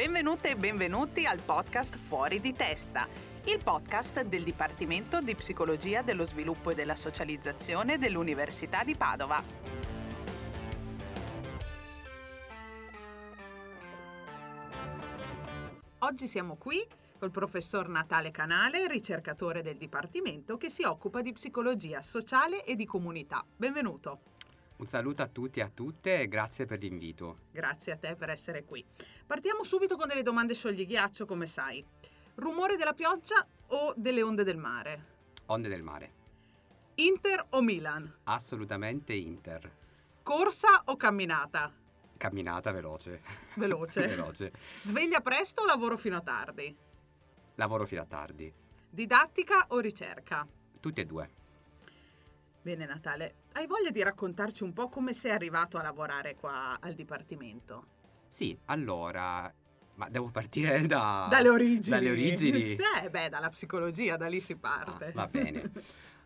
Benvenute e benvenuti al podcast Fuori di testa, il podcast del Dipartimento di Psicologia dello Sviluppo e della Socializzazione dell'Università di Padova. Oggi siamo qui col professor Natale Canale, ricercatore del Dipartimento che si occupa di psicologia sociale e di comunità. Benvenuto. Un saluto a tutti e a tutte e grazie per l'invito. Grazie a te per essere qui. Partiamo subito con delle domande scioglighiaccio, come sai. Rumore della pioggia o delle onde del mare? Onde del mare. Inter o Milan? Assolutamente Inter. Corsa o camminata? Camminata veloce. Veloce. veloce. Sveglia presto o lavoro fino a tardi? Lavoro fino a tardi. Didattica o ricerca? Tutti e due. Bene Natale, hai voglia di raccontarci un po' come sei arrivato a lavorare qua al Dipartimento? Sì, allora, ma devo partire da... Dalle origini. Dalle origini? eh beh, dalla psicologia, da lì si parte. Ah, va bene.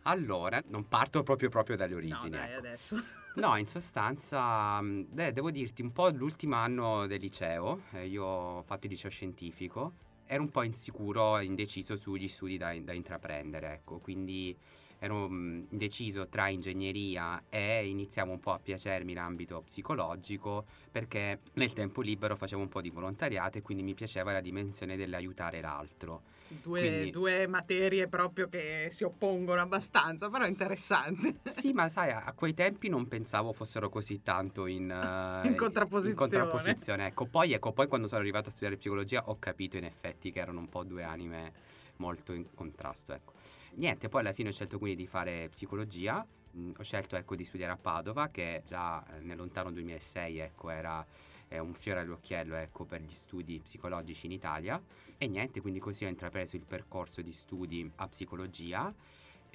Allora, non parto proprio proprio dalle origini. No, dai, ecco. adesso. No, in sostanza, mh, beh, devo dirti, un po' l'ultimo anno del liceo, eh, io ho fatto il liceo scientifico, ero un po' insicuro, indeciso sugli studi da, da intraprendere, ecco, quindi ero mh, indeciso tra ingegneria e iniziavo un po' a piacermi l'ambito psicologico perché nel tempo libero facevo un po' di volontariato e quindi mi piaceva la dimensione dell'aiutare l'altro. Due, Quindi- due materie proprio che si oppongono abbastanza, però interessanti. Sì, ma sai, a a quei tempi non pensavo fossero così tanto in, eh, In contrapposizione. in contrapposizione. Ecco, poi, ecco, poi quando sono arrivato a studiare psicologia ho capito in effetti che erano un po' due anime molto in contrasto. Ecco. Niente, poi alla fine ho scelto quindi di fare psicologia. Mm, Ho scelto ecco, di studiare a Padova, che già eh, nel lontano 2006 ecco, era eh, un fiore all'occhiello ecco, per gli studi psicologici in Italia. E niente, quindi così ho intrapreso il percorso di studi a psicologia.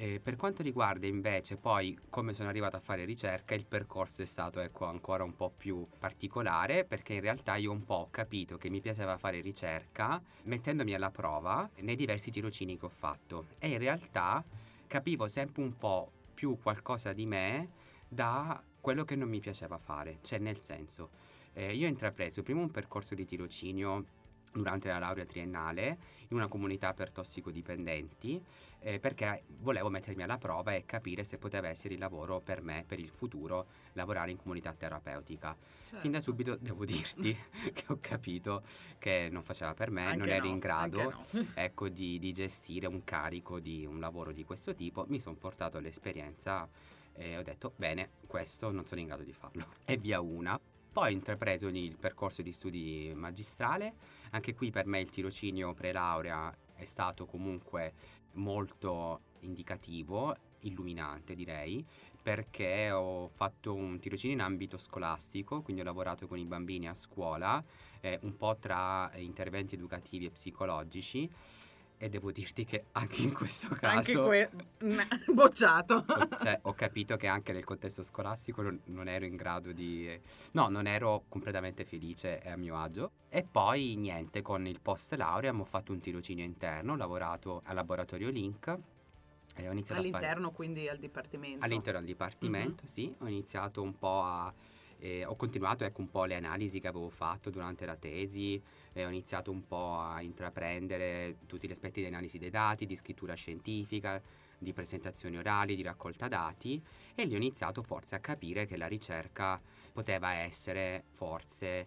Eh, per quanto riguarda invece poi come sono arrivato a fare ricerca, il percorso è stato ecco, ancora un po' più particolare perché in realtà io un po' ho capito che mi piaceva fare ricerca mettendomi alla prova nei diversi tirocini che ho fatto. E in realtà capivo sempre un po' più qualcosa di me da quello che non mi piaceva fare, cioè nel senso eh, io ho intrapreso prima un percorso di tirocinio durante la laurea triennale in una comunità per tossicodipendenti eh, perché volevo mettermi alla prova e capire se poteva essere il lavoro per me, per il futuro, lavorare in comunità terapeutica. Fin da Certo. subito devo dirti che ho capito che non faceva per me, Anche non ero no, in grado no. ecco, di, di gestire un carico di un lavoro di questo tipo. Mi sono portato l'esperienza e ho detto, bene, questo non sono in grado di farlo. E via una. Poi ho intrapreso il percorso di studi magistrale, anche qui per me il tirocinio pre-laurea è stato comunque molto indicativo, illuminante direi, perché ho fatto un tirocinio in ambito scolastico, quindi ho lavorato con i bambini a scuola, eh, un po' tra interventi educativi e psicologici e devo dirti che anche in questo Anche caso que- n- bocciato. ho- cioè, ho capito che anche nel contesto scolastico non, ero in grado di... No, non ero completamente felice e a mio agio. E poi niente, con il post laurea ho fatto un tirocinio interno, ho lavorato al laboratorio Link e ho iniziato a fare... All'interno quindi al Dipartimento. All'interno del dipartimento, sì, ho iniziato un po' a... eh, ho continuato ecco un po' le analisi che avevo fatto durante la tesi, e ho iniziato un po' a intraprendere tutti gli aspetti di analisi dei dati, di scrittura scientifica, di presentazioni orali, di raccolta dati e lì ho iniziato forse a capire che la ricerca poteva essere forse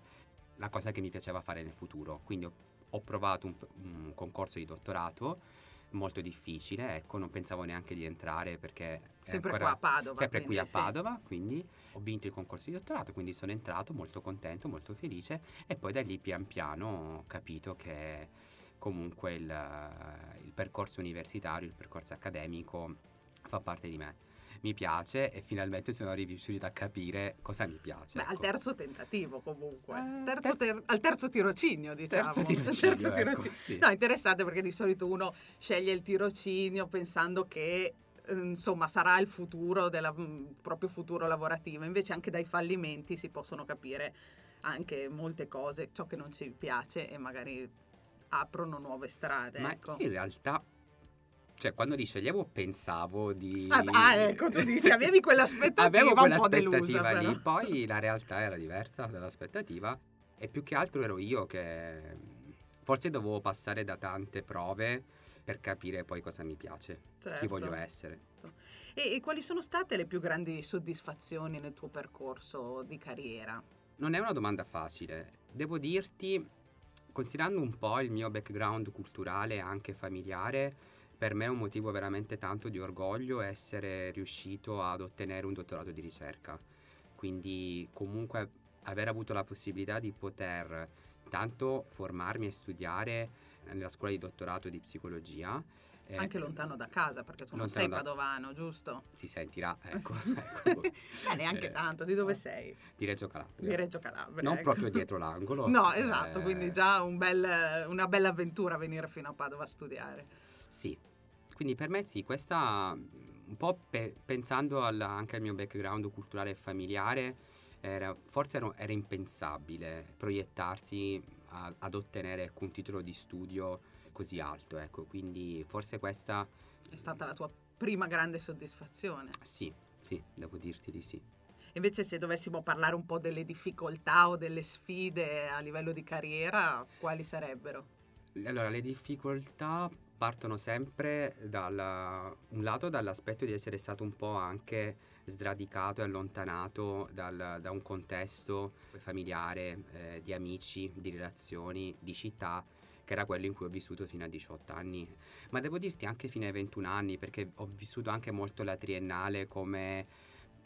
la cosa che mi piaceva fare nel futuro. Quindi ho, ho provato un, un concorso di dottorato molto difficile, ecco, non pensavo neanche di entrare perché Sempre ancora- qua a Padova. sempre qui a quindi, sì. Padova, quindi ho vinto il concorso di dottorato, quindi sono entrato molto contento, molto felice e poi da lì pian piano ho capito che comunque il, il percorso universitario, il percorso accademico fa parte di me. Mi piace e finalmente sono riuscito a capire cosa mi piace. Beh, al ecco. terzo tentativo comunque. Eh, Terzo terzo- ter- al terzo tirocinio, diciamo. Terzo tirocinio, Terzo ecco, tirocinio. sì. No, interessante perché di solito uno sceglie il tirocinio pensando che eh, insomma sarà il futuro del proprio futuro lavorativo. Invece anche dai fallimenti si possono capire anche molte cose, ciò che non ci piace e magari aprono nuove strade. Ma ecco. in realtà, cioè quando li sceglievo pensavo di... Ah, ah, ecco, tu dici, avevi quell'aspettativa Avevo quell'aspettativa delusa, lì, poi la realtà era diversa dall'aspettativa E più che altro ero io che forse dovevo passare da tante prove per capire poi cosa mi piace, Certo. chi voglio essere. E, e quali sono state le più grandi soddisfazioni nel tuo percorso di carriera? Non è una domanda facile. Devo dirti, considerando un po' il mio background culturale e anche familiare, per me è un motivo veramente tanto di orgoglio essere riuscito ad ottenere un dottorato di ricerca. Quindi comunque aver avuto la possibilità di poter tanto formarmi e studiare nella scuola di dottorato di psicologia. eh, Anche lontano da casa, perché tu non sei da- padovano, giusto? Si sentirà, ecco, ecco, Eh, neanche Eh, tanto, di dove sei? di Reggio Calabria. Di Reggio Calabria. Non ecco. proprio dietro l'angolo. No, esatto, eh, quindi già un bel- una bella avventura venire fino a Padova a studiare. Sì, quindi per me sì, questa mh, un po' pe- pensando al- anche al mio background culturale e familiare, era- forse era, era impensabile proiettarsi a- ad ottenere ecco, un titolo di studio così alto, ecco, quindi forse questa È stata la tua prima grande soddisfazione. sì, sì, devo dirti di sì. Invece se dovessimo parlare un po' delle difficoltà o delle sfide a livello di carriera, quali sarebbero? Allora, le difficoltà partono sempre da un lato dall'aspetto di essere stato un po' anche sradicato e allontanato dal- da un contesto familiare, eh, di amici, di relazioni, di città, che era quello in cui ho vissuto fino a 18 anni. Ma devo dirti anche fino ai 21 anni, perché ho vissuto anche molto la triennale come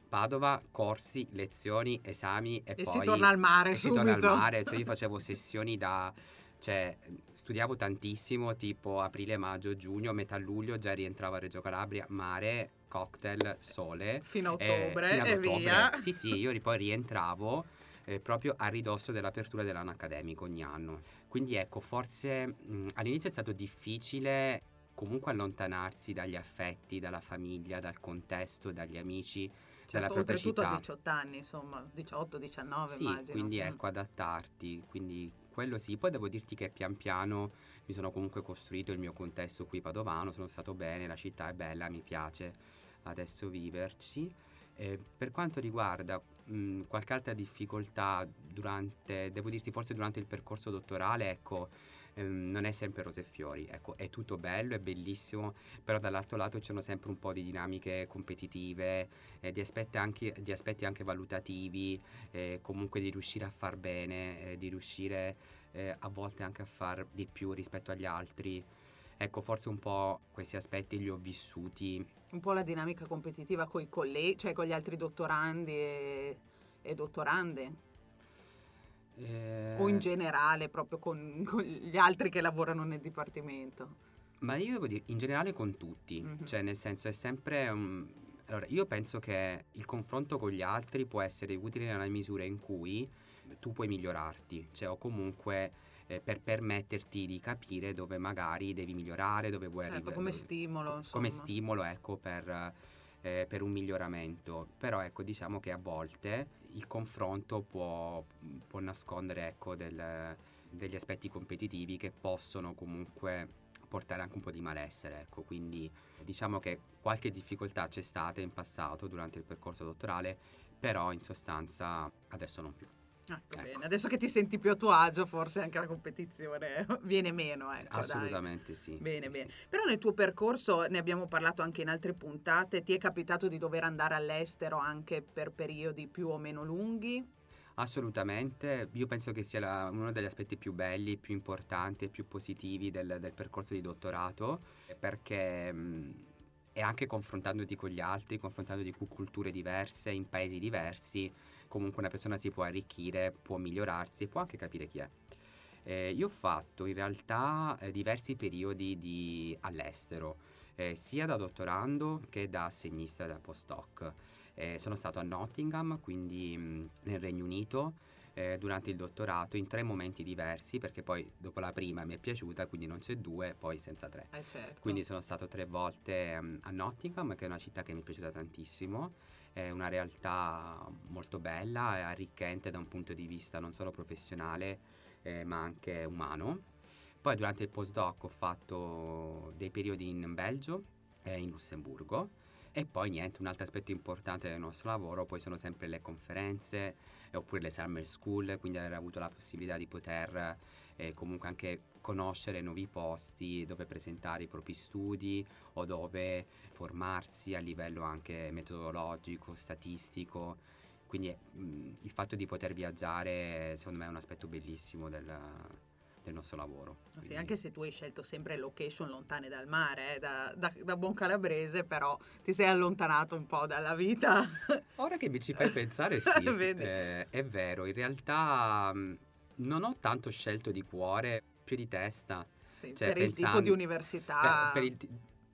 Padova, corsi, lezioni, esami e, E poi si torna al mare e si subito. torna al mare, cioè io facevo sessioni da cioè studiavo tantissimo, tipo aprile, maggio, giugno, metà luglio già rientravo a Reggio Calabria, mare, cocktail, sole. Fino a eh, ottobre fino ad e ottobre. via. Sì, sì, io poi rientravo eh, proprio a ridosso dell'apertura dell'anno accademico ogni anno. Quindi ecco, forse mh, all'inizio è stato difficile comunque allontanarsi dagli affetti, dalla famiglia, dal contesto, dagli amici, dalla Certo, propria oltretutto a città. 18 anni, insomma, 18, 19 Sì, immagino. quindi Mm. ecco, adattarti, quindi quello sì. Poi devo dirti che pian piano mi sono comunque costruito il mio contesto qui padovano, sono stato bene, la città è bella, mi piace adesso viverci. Eh, per quanto riguarda mh, qualche altra difficoltà durante, devo dirti forse durante il percorso dottorale, ecco, ehm, non è sempre rose e fiori, ecco, è tutto bello, è bellissimo, però dall'altro lato c'erano sempre un po' di dinamiche competitive, eh, di, aspetti anche, di aspetti anche valutativi, eh, comunque di riuscire a far bene, eh, di riuscire eh, a volte anche a far di più rispetto agli altri. Ecco, forse un po' questi aspetti li ho vissuti. Un po' la dinamica competitiva con i colleghi, cioè con gli altri dottorandi e, e dottorande, eh, o in generale proprio con, con gli altri che lavorano nel dipartimento. Ma io devo dire, in generale con tutti, Mhm. cioè nel senso è sempre... un- Allora, io penso che il confronto con gli altri può essere utile nella misura in cui tu puoi migliorarti, cioè o comunque eh, per permetterti di capire dove magari devi migliorare, dove vuoi Certo, arrivare. come dove- stimolo, insomma. come stimolo ecco per, eh, per un miglioramento. Però ecco diciamo che a volte il confronto può, può nascondere ecco del- degli aspetti competitivi che possono comunque portare anche un po' di malessere ecco. Quindi diciamo che qualche difficoltà c'è stata in passato durante il percorso dottorale però in sostanza adesso non più Ecco, Ecco. Adesso che ti senti più a tuo agio, forse anche la competizione viene meno. Ecco, dai. assolutamente sì Bene, sì, bene. sì. Però nel tuo percorso, ne abbiamo parlato anche in altre puntate, ti è capitato di dover andare all'estero anche per periodi più o meno lunghi? Assolutamente, io penso che sia la- uno degli aspetti più belli, più importanti e più positivi del, del percorso di dottorato, perché mh, è anche confrontandoti con gli altri, confrontandoti con culture diverse, in paesi diversi, comunque una persona si può arricchire, può migliorarsi può anche capire chi è. Eh, io ho fatto in realtà eh, diversi periodi di- all'estero, eh, sia da dottorando che da assegnista da postdoc. Eh, sono stato a Nottingham, quindi mh, nel Regno Unito, eh, durante il dottorato in tre momenti diversi, perché poi dopo la prima mi è piaciuta, quindi non c'è due, poi senza tre. Eh certo. Quindi sono stato tre volte mm, a Nottingham, che è una città che mi è piaciuta tantissimo, è una realtà molto bella e arricchente da un punto di vista non solo professionale, eh, ma anche umano. Poi durante il postdoc ho fatto dei periodi in Belgio e in Lussemburgo e poi niente, un altro aspetto importante del nostro lavoro poi sono sempre le conferenze eh, oppure le summer school, quindi aver avuto la possibilità di poter eh, comunque anche conoscere nuovi posti dove presentare i propri studi o dove formarsi a livello anche metodologico, statistico. Quindi mh, il fatto di poter viaggiare secondo me è un aspetto bellissimo del, del nostro lavoro. Sì, anche se tu hai scelto sempre location lontane dal mare, eh, da, da, da, buon calabrese, però ti sei allontanato un po' dalla vita. Ora che mi ci fai pensare, sì, eh, è vero, in realtà mh, non ho tanto scelto di cuore, più di testa. Sì, cioè, per pensando, il tipo di università. Per, per il,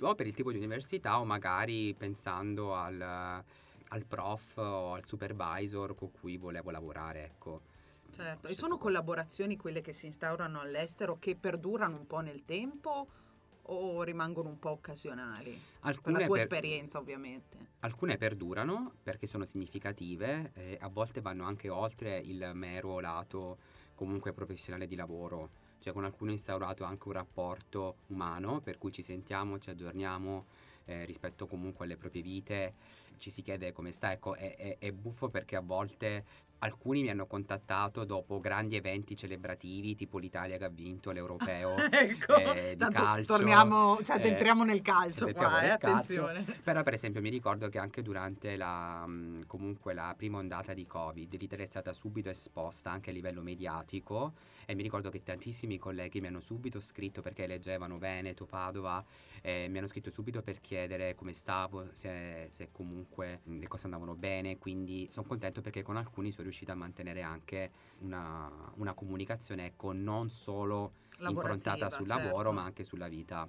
o per il tipo di università o magari pensando al, al prof o al supervisor con cui volevo lavorare, ecco. Certo, e sono collaborazioni quelle che si instaurano all'estero che perdurano un po' nel tempo o rimangono un po' occasionali? Alcune per la tua per... esperienza ovviamente. Alcune perdurano perché sono significative e a volte vanno anche oltre il mero lato comunque professionale di lavoro. Cioè con alcune ho instaurato anche un rapporto umano per cui ci sentiamo, ci aggiorniamo eh, rispetto comunque alle proprie vite, ci si chiede come sta. Ecco, è, è, è buffo perché a volte alcuni mi hanno contattato dopo grandi eventi celebrativi, tipo l'Italia che ha vinto l'Europeo ecco, eh, di calcio. Torniamo, cioè eh, entriamo nel calcio qua, eh, attenzione. Calcio. Però per esempio mi ricordo che anche durante la, comunque la prima ondata di Covid l'Italia è stata subito esposta anche a livello mediatico e mi ricordo che tantissimi colleghi mi hanno subito scritto perché leggevano Veneto, Padova, eh, mi hanno scritto subito per chiedere come stavo, se, se comunque le cose andavano bene, quindi sono contento perché con alcuni sono riuscito a mantenere anche una, una comunicazione ecco, non solo improntata sul certo. lavoro ma anche sulla vita.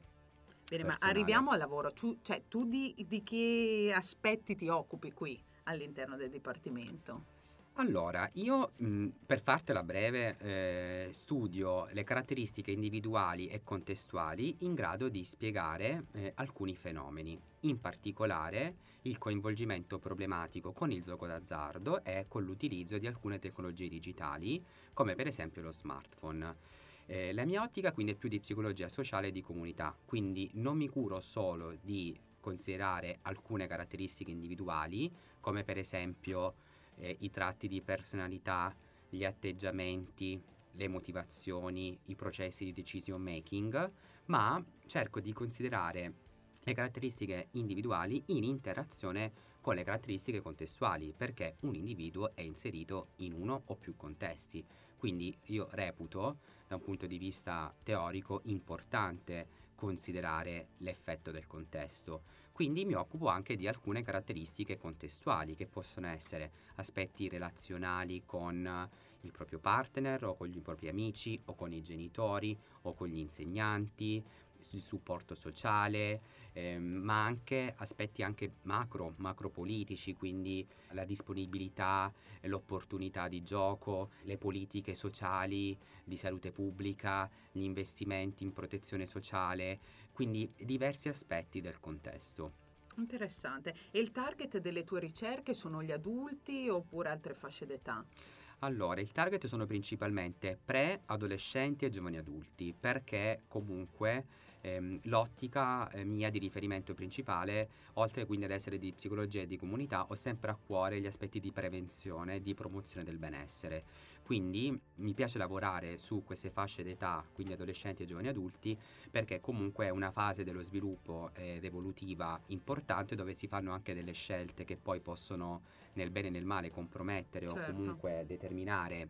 Bene, personale. ma arriviamo al lavoro, tu, cioè, tu di, di che aspetti ti occupi qui all'interno del Dipartimento? Allora, io mh, per fartela breve eh, studio le caratteristiche individuali e contestuali in grado di spiegare eh, alcuni fenomeni, in particolare il coinvolgimento problematico con il gioco d'azzardo e con l'utilizzo di alcune tecnologie digitali, come per esempio lo smartphone. Eh, la mia ottica quindi è più di psicologia sociale e di comunità, quindi non mi curo solo di considerare alcune caratteristiche individuali, come per esempio eh, i tratti di personalità, gli atteggiamenti, le motivazioni, i processi di decision making, ma cerco di considerare le caratteristiche individuali in interazione con le caratteristiche contestuali, perché un individuo è inserito in uno o più contesti. Quindi io reputo, da un punto di vista teorico, importante considerare l'effetto del contesto. Quindi mi occupo anche di alcune caratteristiche contestuali che possono essere aspetti relazionali con il proprio partner o con i propri amici o con i genitori o con gli insegnanti, il supporto sociale, ehm, ma anche aspetti anche macro, macro politici, quindi la disponibilità, l'opportunità di gioco, le politiche sociali di salute pubblica, gli investimenti in protezione sociale, quindi diversi aspetti del contesto. Interessante. E il target delle tue ricerche sono gli adulti oppure altre fasce d'età? Allora, il target sono principalmente pre-adolescenti e giovani adulti, perché comunque ehm, l'ottica eh, mia di riferimento principale, oltre quindi ad essere di psicologia e di comunità, ho sempre a cuore gli aspetti di prevenzione e di promozione del benessere. Quindi mi piace lavorare su queste fasce d'età, quindi adolescenti e giovani adulti, perché comunque è una fase dello sviluppo ed evolutiva importante dove si fanno anche delle scelte che poi possono nel bene e nel male compromettere certo. o comunque determinare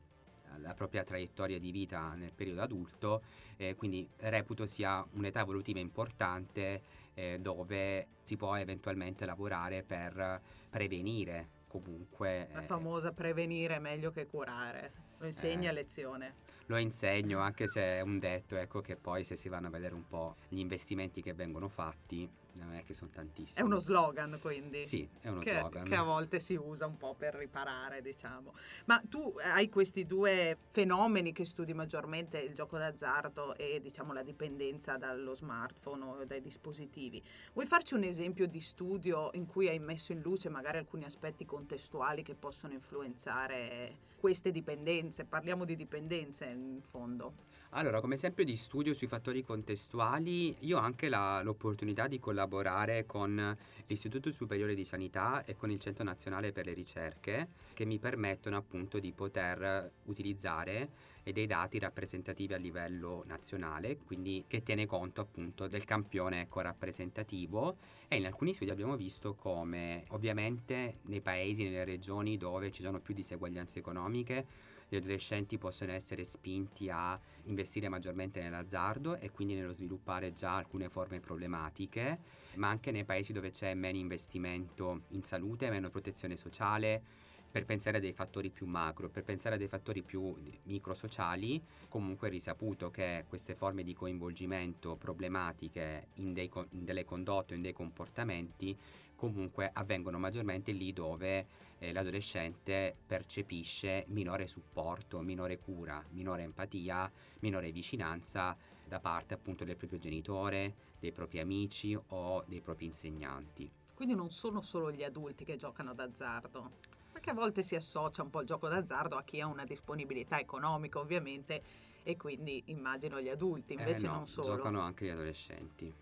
la propria traiettoria di vita nel periodo adulto, eh, quindi reputo sia un'età evolutiva importante eh, dove si può eventualmente lavorare per prevenire comunque. La eh, famosa prevenire è meglio che curare, lo insegna a eh, lezione. Lo insegno anche se è un detto, ecco che poi se si vanno a vedere un po' gli investimenti che vengono fatti non è che sono tantissimi. È uno slogan quindi. Sì, è uno che, slogan. Che a volte si usa un po' per riparare, diciamo. Ma tu hai questi due fenomeni che studi maggiormente, il gioco d'azzardo e diciamo la dipendenza dallo smartphone o dai dispositivi. Vuoi farci un esempio di studio in cui hai messo in luce magari alcuni aspetti contestuali che possono influenzare queste dipendenze? Parliamo di dipendenze in fondo. Allora, come esempio di studio sui fattori contestuali, io ho anche la, l'opportunità di collaborare collaborare con l'Istituto Superiore di Sanità e con il Centro Nazionale per le Ricerche che mi permettono appunto di poter utilizzare dei dati rappresentativi a livello nazionale, quindi che tiene conto appunto del campione ecco, rappresentativo. E in alcuni studi abbiamo visto come ovviamente nei paesi, nelle regioni dove ci sono più diseguaglianze economiche, gli adolescenti possono essere spinti a investire maggiormente nell'azzardo e quindi nello sviluppare già alcune forme problematiche, ma anche nei paesi dove c'è meno investimento in salute, meno protezione sociale, per pensare a dei fattori più macro, per pensare a dei fattori più microsociali, comunque è risaputo che queste forme di coinvolgimento problematiche in, dei, in delle condotte o in dei comportamenti comunque avvengono maggiormente lì dove eh, l'adolescente percepisce minore supporto, minore cura, minore empatia, minore vicinanza da parte appunto del proprio genitore, dei propri amici o dei propri insegnanti. Quindi non sono solo gli adulti che giocano d'azzardo, perché a volte si associa un po' il gioco d'azzardo a chi ha una disponibilità economica ovviamente e quindi immagino gli adulti, invece eh no, non solo. Giocano anche gli adolescenti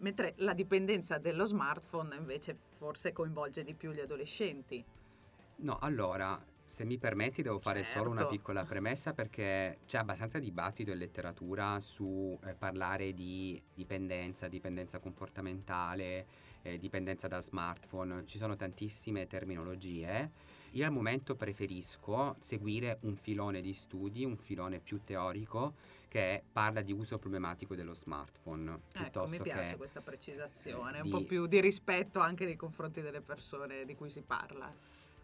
mentre la dipendenza dello smartphone invece forse coinvolge di più gli adolescenti. No, allora, se mi permetti devo fare certo. solo una piccola premessa perché c'è abbastanza dibattito in letteratura su eh, parlare di dipendenza, dipendenza comportamentale, eh, dipendenza da smartphone, ci sono tantissime terminologie. Io al momento preferisco seguire un filone di studi, un filone più teorico che parla di uso problematico dello smartphone. Ecco, mi piace questa precisazione, di, un po' più di rispetto anche nei confronti delle persone di cui si parla.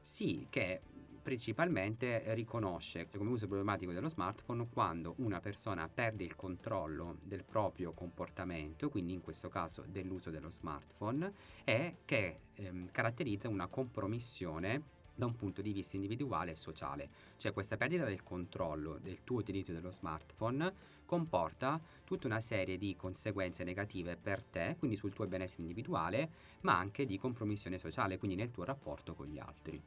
Sì, che principalmente riconosce come uso problematico dello smartphone quando una persona perde il controllo del proprio comportamento, quindi in questo caso dell'uso dello smartphone, e che ehm, caratterizza una compromissione da un punto di vista individuale e sociale. Cioè questa perdita del controllo del tuo utilizzo dello smartphone comporta tutta una serie di conseguenze negative per te, quindi sul tuo benessere individuale, ma anche di compromissione sociale, quindi nel tuo rapporto con gli altri.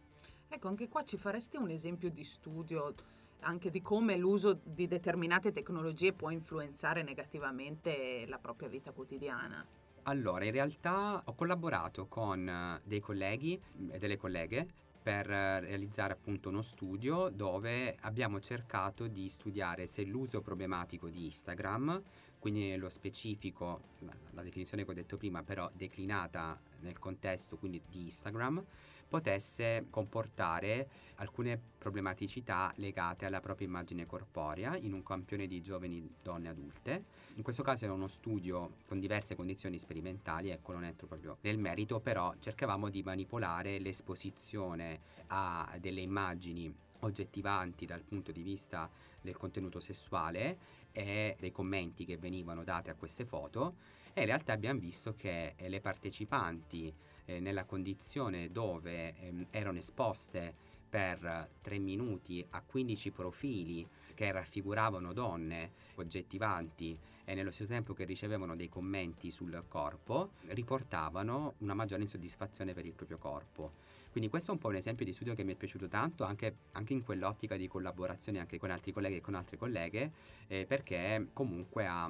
Ecco, anche qua ci faresti un esempio di studio anche di come l'uso di determinate tecnologie può influenzare negativamente la propria vita quotidiana? Allora, in realtà ho collaborato con dei colleghi e delle colleghe per realizzare appunto uno studio dove abbiamo cercato di studiare se l'uso problematico di Instagram, quindi nello specifico la, la definizione che ho detto prima però declinata nel contesto quindi di Instagram, potesse comportare alcune problematicità legate alla propria immagine corporea in un campione di giovani donne adulte. In questo caso era uno studio con diverse condizioni sperimentali, ecco non entro proprio nel merito, però cercavamo di manipolare l'esposizione a delle immagini oggettivanti dal punto di vista del contenuto sessuale e dei commenti che venivano dati a queste foto e in realtà abbiamo visto che le partecipanti eh, nella condizione dove ehm, erano esposte per 3 minuti a 15 profili che raffiguravano donne oggettivanti e nello stesso tempo che ricevevano dei commenti sul corpo, riportavano una maggiore insoddisfazione per il proprio corpo. Quindi questo è un po' un esempio di studio che mi è piaciuto tanto, anche, anche in quell'ottica di collaborazione anche con altri colleghi e con altre colleghe, eh, perché comunque ha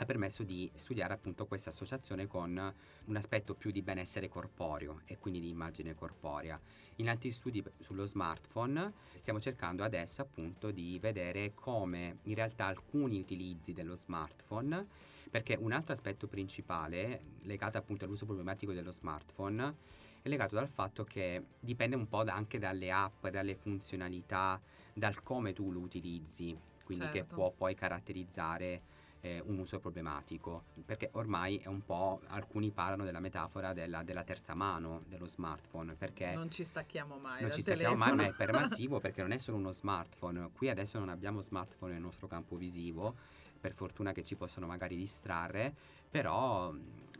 ha permesso di studiare appunto questa associazione con un aspetto più di benessere corporeo e quindi di immagine corporea. In altri studi sullo smartphone stiamo cercando adesso appunto di vedere come in realtà alcuni utilizzi dello smartphone, perché un altro aspetto principale legato appunto all'uso problematico dello smartphone è legato dal fatto che dipende un po' anche dalle app, dalle funzionalità, dal come tu lo utilizzi, quindi certo. che può poi caratterizzare eh, un uso problematico, perché ormai è un po', alcuni parlano della metafora della, della terza mano dello smartphone, perché non ci stacchiamo mai. Non ci telefono. stacchiamo mai, ma è pervasivo perché non è solo uno smartphone, qui adesso non abbiamo smartphone nel nostro campo visivo, per fortuna che ci possono magari distrarre, però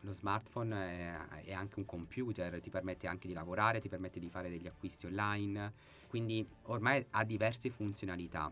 lo smartphone è, è, anche un computer, ti permette anche di lavorare, ti permette di fare degli acquisti online, quindi ormai ha diverse funzionalità.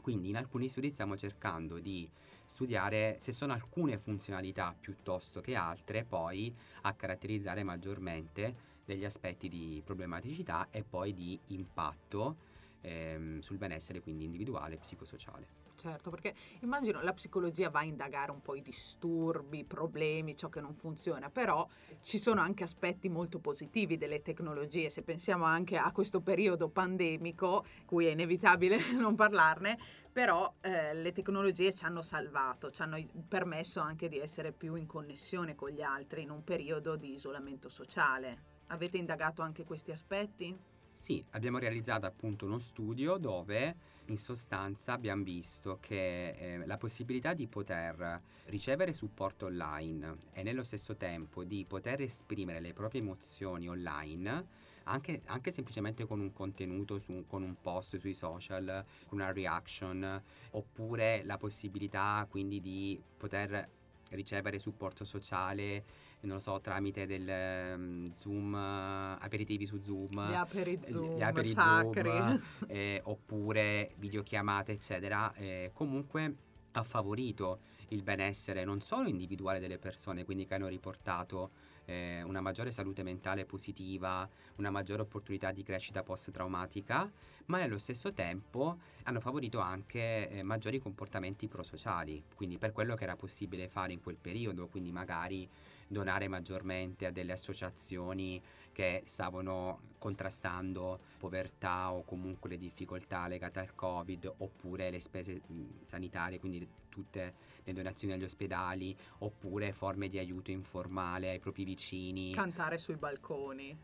Quindi in alcuni studi stiamo cercando di studiare se sono alcune funzionalità piuttosto che altre poi a caratterizzare maggiormente degli aspetti di problematicità e poi di impatto ehm, sul benessere quindi individuale e psicosociale. Certo, perché immagino la psicologia va a indagare un po' i disturbi, i problemi, ciò che non funziona, però ci sono anche aspetti molto positivi delle tecnologie, se pensiamo anche a questo periodo pandemico, cui è inevitabile non parlarne, però eh, le tecnologie ci hanno salvato, ci hanno permesso anche di essere più in connessione con gli altri in un periodo di isolamento sociale. Avete indagato anche questi aspetti? Sì, abbiamo realizzato appunto uno studio dove in sostanza abbiamo visto che eh, la possibilità di poter ricevere supporto online e nello stesso tempo di poter esprimere le proprie emozioni online anche, anche, semplicemente con un contenuto, su, con un post sui social, con una reaction, oppure la possibilità quindi di poter ricevere supporto sociale non lo so, tramite del um, Zoom, uh, aperitivi su Zoom, gli aperi Zoom, gli aperi sacri. Zoom eh, oppure videochiamate, eccetera. Eh, comunque ha favorito il benessere non solo individuale delle persone, quindi che hanno riportato eh, una maggiore salute mentale positiva, una maggiore opportunità di crescita post-traumatica, ma nello stesso tempo hanno favorito anche eh, maggiori comportamenti prosociali, quindi per quello che era possibile fare in quel periodo, quindi magari donare maggiormente a delle associazioni che stavano contrastando povertà o comunque le difficoltà legate al Covid oppure le spese sanitarie, quindi tutte le donazioni agli ospedali oppure forme di aiuto informale ai propri vicini. Cantare sui balconi.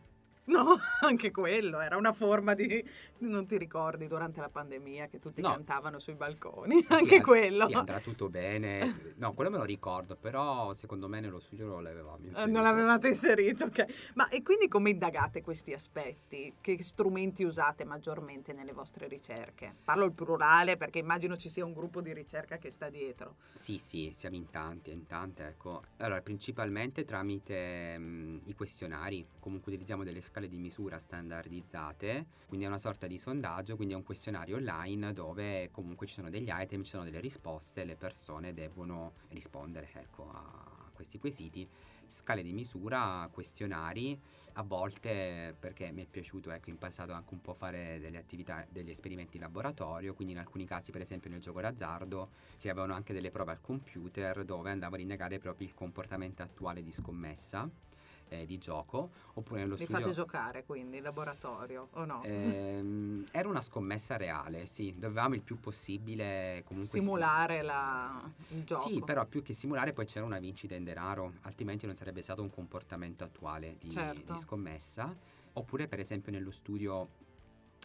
No, anche quello era una forma di... Non ti ricordi durante la pandemia che tutti no. cantavano sui balconi? Anche sì, quello. Sì, andrà tutto bene. No, quello me lo ricordo, però secondo me nello studio non l'avevamo inserito. Non l'avevate inserito, ok. Ma e quindi come indagate questi aspetti? Che strumenti usate maggiormente nelle vostre ricerche? Parlo il plurale perché immagino ci sia un gruppo di ricerca che sta dietro. Sì, sì, siamo in tanti, in tante, ecco. Allora, principalmente tramite mh, i questionari, comunque utilizziamo delle scale di misura standardizzate, quindi è una sorta di sondaggio, quindi è un questionario online dove comunque ci sono degli item, ci sono delle risposte, le persone devono rispondere ecco, a questi quesiti. Scale di misura, questionari, a volte perché mi è piaciuto ecco, in passato anche un po' fare delle attività, degli esperimenti in laboratorio, quindi in alcuni casi per esempio nel gioco d'azzardo si avevano anche delle prove al computer dove andavano a indagare proprio il comportamento attuale di scommessa eh, di gioco oppure nello Li studio... fate giocare quindi in laboratorio o no? Ehm, era una scommessa reale, sì, dovevamo il più possibile comunque simulare la... il gioco. Sì, però più che simulare poi c'era una vincita in denaro, altrimenti non sarebbe stato un comportamento attuale di, certo. di scommessa. Oppure per esempio nello studio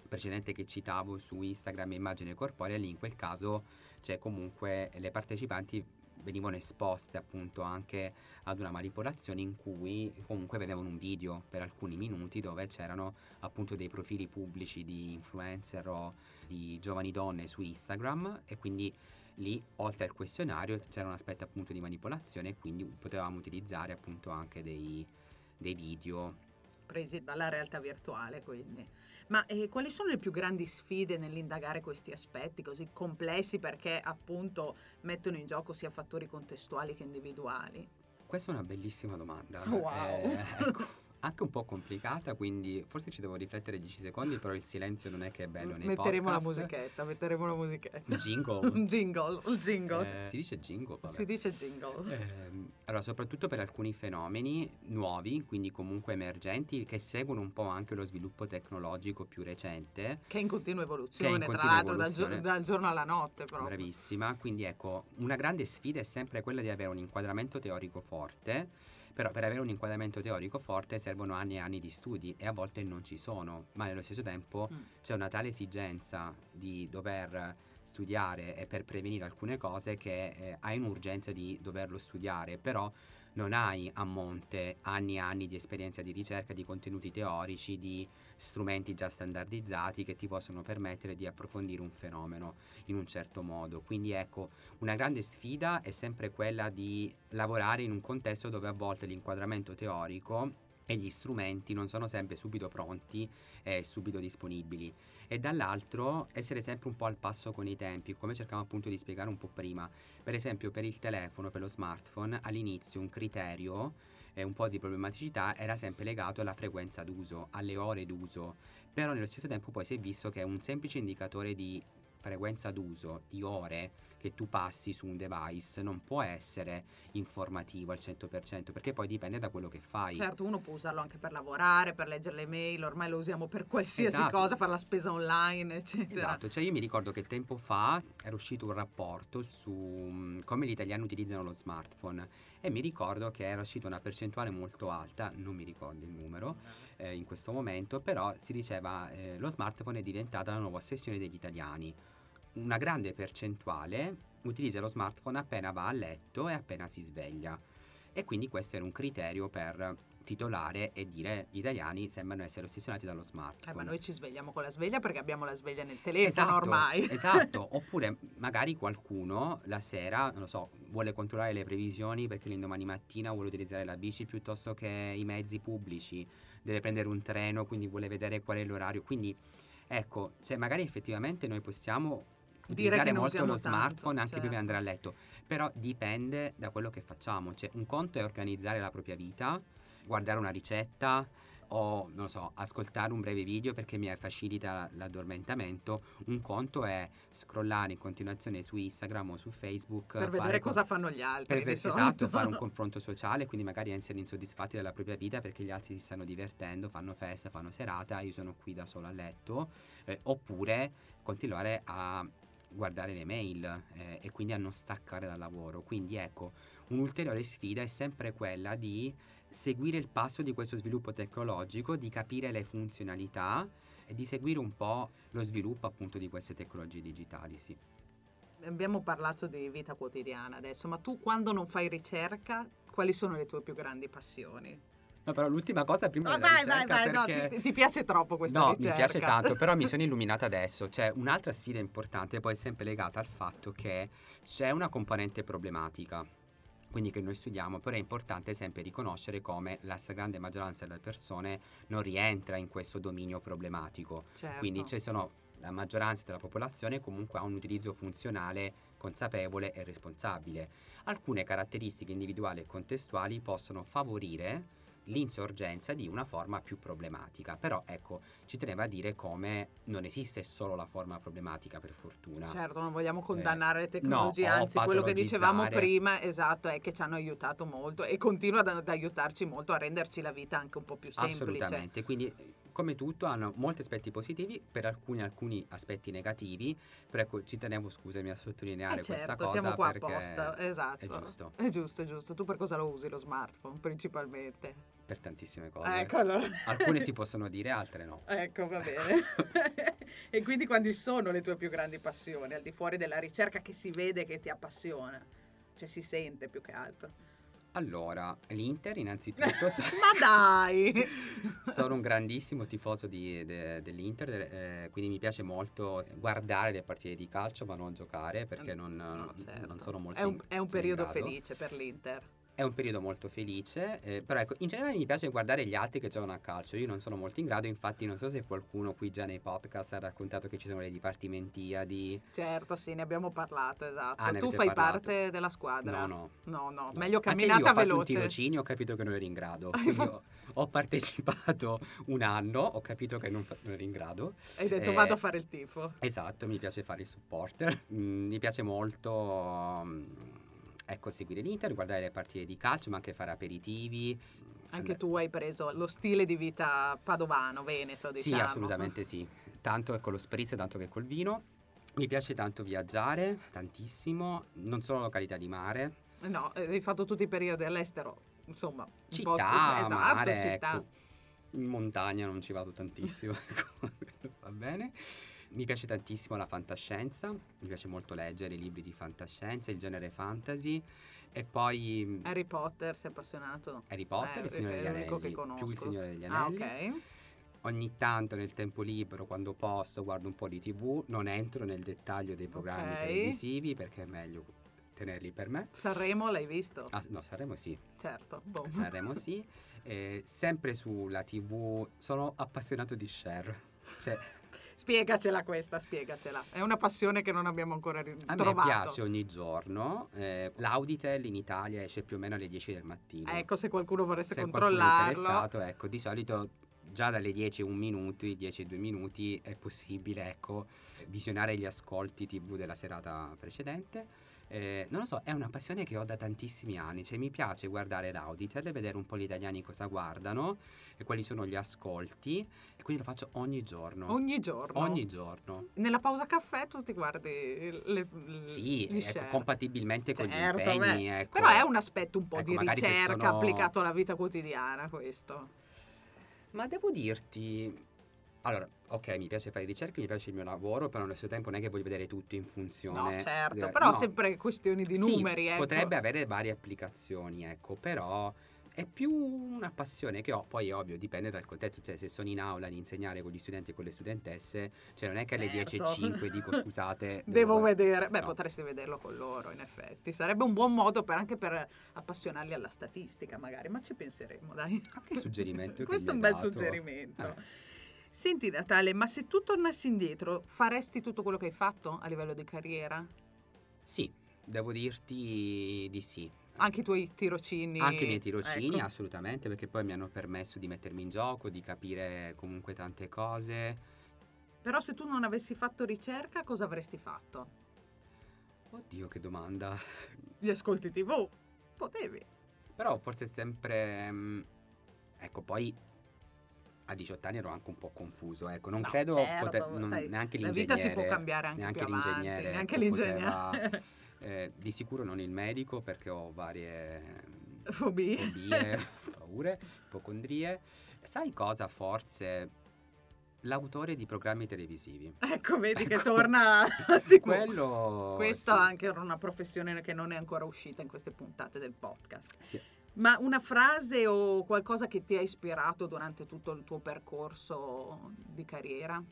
precedente che citavo su Instagram immagine corporea, lì in quel caso c'è comunque le partecipanti venivano esposte appunto anche ad una manipolazione in cui comunque vedevano un video per alcuni minuti dove c'erano appunto dei profili pubblici di influencer o di giovani donne su Instagram e quindi lì oltre al questionario c'era un aspetto appunto di manipolazione e quindi potevamo utilizzare appunto anche dei, dei video presi dalla realtà virtuale quindi. Ma eh, quali sono le più grandi sfide nell'indagare questi aspetti così complessi perché appunto mettono in gioco sia fattori contestuali che individuali? Questa è una bellissima domanda. Wow. Eh, ecco anche un po' complicata, quindi forse ci devo riflettere 10 secondi, però il silenzio non è che è bello nei metteremo podcast. la musichetta, metteremo la musichetta. Jingle. un jingle, un jingle. Eh, si dice jingle, vabbè. Si dice jingle. Eh, allora, soprattutto per alcuni fenomeni nuovi, quindi comunque emergenti, che seguono un po' anche lo sviluppo tecnologico più recente. Che è in continua evoluzione, in continua tra l'altro evoluzione. Dal, dal, giorno alla notte proprio. Bravissima, quindi ecco, una grande sfida è sempre quella di avere un inquadramento teorico forte però per avere un inquadramento teorico forte servono anni e anni di studi e a volte non ci sono, ma nello stesso tempo mm. c'è una tale esigenza di dover studiare e per prevenire alcune cose che eh, hai un'urgenza di doverlo studiare, però non hai a monte anni e anni di esperienza di ricerca, di contenuti teorici, di strumenti già standardizzati che ti possono permettere di approfondire un fenomeno in un certo modo. Quindi ecco, una grande sfida è sempre quella di lavorare in un contesto dove a volte l'inquadramento teorico e gli strumenti non sono sempre subito pronti e subito disponibili e dall'altro essere sempre un po' al passo con i tempi, come cercavo appunto di spiegare un po' prima. Per esempio per il telefono, per lo smartphone, all'inizio un criterio eh, un po' di problematicità era sempre legato alla frequenza d'uso, alle ore d'uso, però nello stesso tempo poi si è visto che un semplice indicatore di frequenza d'uso, di ore che tu passi su un device non può essere informativo al 100% perché poi dipende da quello che fai. Certo, uno può usarlo anche per lavorare, per leggere le mail, ormai lo usiamo per qualsiasi Esatto. cosa, fare la spesa online, eccetera. Esatto, cioè io mi ricordo che tempo fa era uscito un rapporto su mm, come gli italiani utilizzano lo smartphone e mi ricordo che era uscita una percentuale molto alta, non mi ricordo il numero eh, in questo momento, però si diceva eh, lo smartphone è diventata la nuova ossessione degli italiani. Una grande percentuale utilizza lo smartphone appena va a letto e appena si sveglia e quindi questo era un criterio per titolare e dire gli italiani sembrano essere ossessionati dallo Eh, smartphone. ma noi ci svegliamo con la sveglia perché abbiamo la sveglia nel telefono Esatto, ormai. esatto, oppure magari qualcuno la sera, non lo so, vuole controllare le previsioni perché l'indomani mattina vuole utilizzare la bici piuttosto che i mezzi pubblici, deve prendere un treno, quindi vuole vedere qual è l'orario. Quindi ecco, cioè magari effettivamente noi possiamo Dire che molto lo tanto, smartphone anche prima di certo. andare a letto, però dipende da quello che facciamo. Cioè, un conto è organizzare la propria vita, guardare una ricetta o, non lo so, ascoltare un breve video perché mi facilita l'addormentamento. Un conto è scrollare in continuazione su Instagram o su Facebook. per vedere co- cosa fanno gli altri. per, esatto, fare un confronto sociale, quindi magari essere insoddisfatti della propria vita perché gli altri si stanno divertendo, fanno festa, fanno serata, io sono qui da solo a letto, eh, oppure continuare a guardare le mail eh, e quindi a non staccare dal lavoro. Quindi ecco, un'ulteriore sfida è sempre quella di seguire il passo di questo sviluppo tecnologico, di capire le funzionalità e di seguire un po' lo sviluppo appunto di queste tecnologie digitali, sì. Abbiamo parlato di vita quotidiana adesso, ma tu quando non fai ricerca, quali sono le tue più grandi passioni? No, però l'ultima cosa prima No, della vai, vai, vai, no, perché- ti, ti piace troppo questa No, ricerca? mi piace tanto, però mi sono illuminata adesso. C'è un'altra sfida importante, poi sempre legata al fatto che c'è una componente problematica, quindi che noi studiamo, però è importante sempre riconoscere come la stragrande maggioranza delle persone non rientra in questo dominio problematico. Certo. Quindi ci sono la maggioranza della popolazione comunque ha un utilizzo funzionale consapevole e responsabile. Alcune caratteristiche individuali e contestuali possono favorire l'insorgenza di una forma più problematica, però ecco, ci tenevo a dire come non esiste solo la forma problematica per fortuna. Certo, non vogliamo condannare le no, tecnologie, o anzi quello che dicevamo prima, esatto, è che ci hanno aiutato molto e continua ad, ad aiutarci molto a renderci la vita anche un po' più semplice. Assolutamente, quindi eh, come tutto hanno molti aspetti positivi, per alcuni alcuni aspetti negativi, però ecco ci tenevo scusami a sottolineare Eh questa certo, cosa siamo qua apposta, esatto. è giusto È giusto, è giusto. Tu per cosa lo usi lo smartphone principalmente? Per tantissime cose. Ecco allora. Alcune si possono dire, altre no. Ecco, va bene. e quindi quali sono le tue più grandi passioni, al di fuori della ricerca che si vede che ti appassiona? Cioè si sente più che altro. Allora, l'Inter innanzitutto Ma dai! sono un grandissimo tifoso di- de- dell'Inter, eh, quindi mi piace molto guardare le partite di calcio ma non giocare perché non, No, non certo. sono molto È un, in- è un periodo felice per l'Inter. È un periodo molto felice, eh, però ecco, in generale mi piace guardare gli altri che giocano a calcio. Io non sono molto in grado, infatti non so se qualcuno qui già nei podcast ha raccontato che ci sono le dipartimentiadi. Certo, sì, ne abbiamo parlato, esatto. Ah, tu fai parlato. parte della squadra? No, no. No, no, no. meglio Anche lì camminata ho fatto un veloce. tirocinio, ho capito che non ero in grado. Ho, ho partecipato un anno, ho capito che non, fa- non ero in grado. Hai detto Eh, vado a fare il tifo. Esatto, mi piace fare il supporter, Mm, mi piace molto mm, ecco, seguire l'Inter, guardare le partite di calcio, ma anche fare aperitivi. Anche tu hai preso lo stile di vita padovano, veneto, Sì, diciamo. assolutamente sì. Tanto con lo spritz, tanto che col vino. Mi piace tanto viaggiare, tantissimo, non solo località di mare, No, eh, hai fatto tutti i periodi all'estero, insomma. città, posto- esatto, mare, città. ecco. In montagna non ci vado tantissimo, ecco, va bene. Mi piace tantissimo la fantascienza, mi piace molto leggere i libri di fantascienza, il genere fantasy e poi mm, Harry Potter, sei appassionato? Harry Potter, Eh, il Signore degli Anelli, più il Signore degli Ah, Anelli. ok. Ogni tanto nel tempo libero, quando posso, guardo un po' di tv, non entro nel dettaglio dei programmi Ok. televisivi perché è meglio tenerli per me. Sanremo l'hai visto? Ah, no, Sanremo sì, Certo. boh. Sanremo sì. Eh, sempre sulla tv sono appassionato di Cher. Cioè, Spiegacela questa, spiegacela. È una passione che non abbiamo ancora ri- A me piace ogni giorno. eh, L'Auditel in Italia esce più o meno alle 10 del mattino. Ecco, se qualcuno volesse Se qualcuno è controllarlo. interessato, ecco, di solito già dalle 10 e un minuto, 10 e 2 minuti è possibile, ecco, visionare gli ascolti TV della serata precedente. Eh, non lo so, è una passione che ho da tantissimi anni, cioè mi piace guardare l'Auditel e vedere un po' gli italiani cosa guardano e quali sono gli ascolti e quindi lo faccio ogni giorno. Ogni giorno. Ogni giorno. Nella pausa caffè tu ti guardi le, le- Sì, ecco, compatibilmente con Certo, gli impegni. beh, ecco. Però è un aspetto un po' Ecco, di ricerca sono- applicato alla vita quotidiana questo. Ma devo dirti, allora, ok, mi piace fare ricerche, mi piace il mio lavoro, però allo stesso tempo non è che voglio vedere tutto in funzione. No, certo, de- però no. sempre questioni di Sì, numeri, ecco. Potrebbe avere varie applicazioni, ecco, però è più una passione che ho, poi ovvio, dipende dal contesto, cioè se sono in aula ad insegnare con gli studenti e con le studentesse, cioè non è che alle Certo. 10.05 dico scusate, Devo guard- vedere, beh No. potresti vederlo con loro in effetti, sarebbe un buon modo per- anche per appassionarli alla statistica magari, ma ci penseremo dai. Ah, che suggerimento Questo è un bel dato. suggerimento. Eh. Senti Natale, ma se tu tornassi indietro faresti tutto quello che hai fatto a livello di carriera? Sì, devo dirti di sì. Anche i tuoi tirocini? Anche i miei tirocini, Ecco. assolutamente, perché poi mi hanno permesso di mettermi in gioco, di capire comunque tante cose. Però se tu non avessi fatto ricerca, cosa avresti fatto? Oddio, che domanda. Gli ascolti TV? Potevi. Però forse sempre... mm, Ecco, poi a 18 anni ero anche un po' confuso, ecco, non No, credo certo, poter- non- sai, neanche La l'ingegnere. vita si può cambiare anche neanche più avanti, l'ingegnere, neanche ecco, l'ingegnere. Eh, di sicuro non il medico perché ho varie mm, Fobie. fobie, paure, ipocondrie. Sai cosa forse? L'autore di programmi televisivi. Ecco, vedi che Ecco. torna tipo, Quello... Questo sì. anche era una professione che non è ancora uscita in queste puntate del podcast. Sì. Ma una frase o qualcosa che ti ha ispirato durante tutto il tuo percorso di carriera?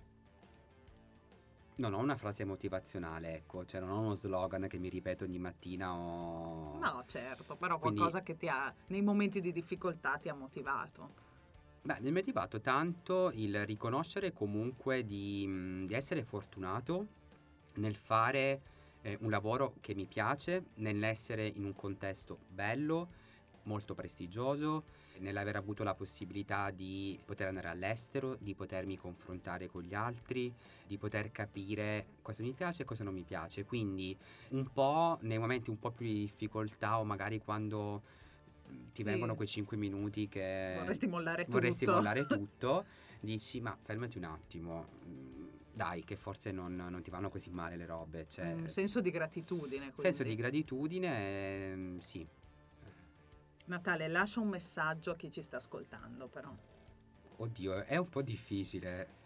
Non ho una frase motivazionale, ecco, cioè non ho uno slogan che mi ripeto ogni mattina o... No, certo, però Quindi- qualcosa che ti ha, nei momenti di difficoltà ti ha motivato. Beh, mi ha motivato tanto il riconoscere comunque di, mh, di essere fortunato nel fare eh, un lavoro che mi piace, nell'essere in un contesto bello, molto prestigioso, nell'aver avuto la possibilità di poter andare all'estero, di potermi confrontare con gli altri, di poter capire cosa mi piace e cosa non mi piace. Quindi un po' nei momenti un po' più di difficoltà o magari quando mh, ti Sì. vengono quei 5 minuti che Vorresti mollare tutto. Vorresti mollare tutto, dici ma fermati un attimo, mm, dai che forse non, non ti vanno così male le robe, cioè, Un senso di gratitudine. Quindi. senso di gratitudine, ehm, sì. Natale, lascia un messaggio a chi ci sta ascoltando, però. Oddio, è un po' difficile.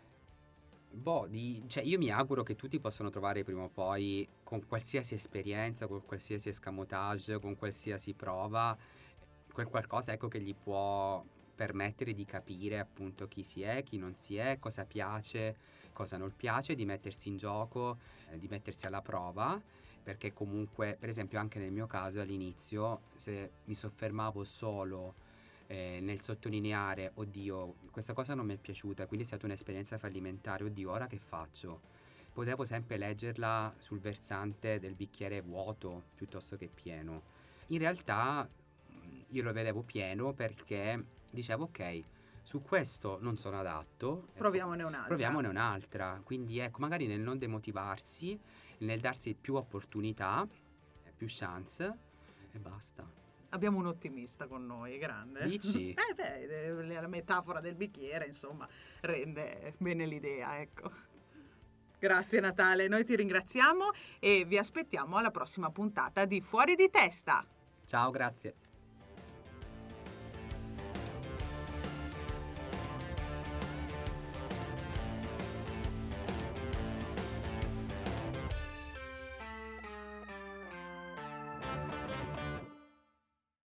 Boh, di- cioè io mi auguro che tutti possano trovare prima o poi, con qualsiasi esperienza, con qualsiasi escamotage, con qualsiasi prova, quel qualcosa ecco che gli può permettere di capire appunto chi si è, chi non si è, cosa piace, cosa non piace, di mettersi in gioco, eh, di mettersi alla prova, perché comunque, per esempio anche nel mio caso all'inizio, se mi soffermavo solo eh, nel sottolineare, oddio, questa cosa non mi è piaciuta, quindi è stata un'esperienza fallimentare, oddio, ora che faccio? Potevo sempre leggerla sul versante del bicchiere vuoto piuttosto che pieno. In realtà mh, io lo vedevo pieno perché dicevo, ok, su questo non sono adatto. ecco, Proviamone un'altra. Proviamone un'altra. Quindi ecco, magari nel non demotivarsi, nel darsi più opportunità, più chance e basta. Abbiamo un ottimista con noi, grande. Dici? eh beh, eh, la metafora del bicchiere, insomma, rende bene l'idea, ecco. Grazie Natale, noi ti ringraziamo e vi aspettiamo alla prossima puntata di Fuori di testa. Ciao, grazie.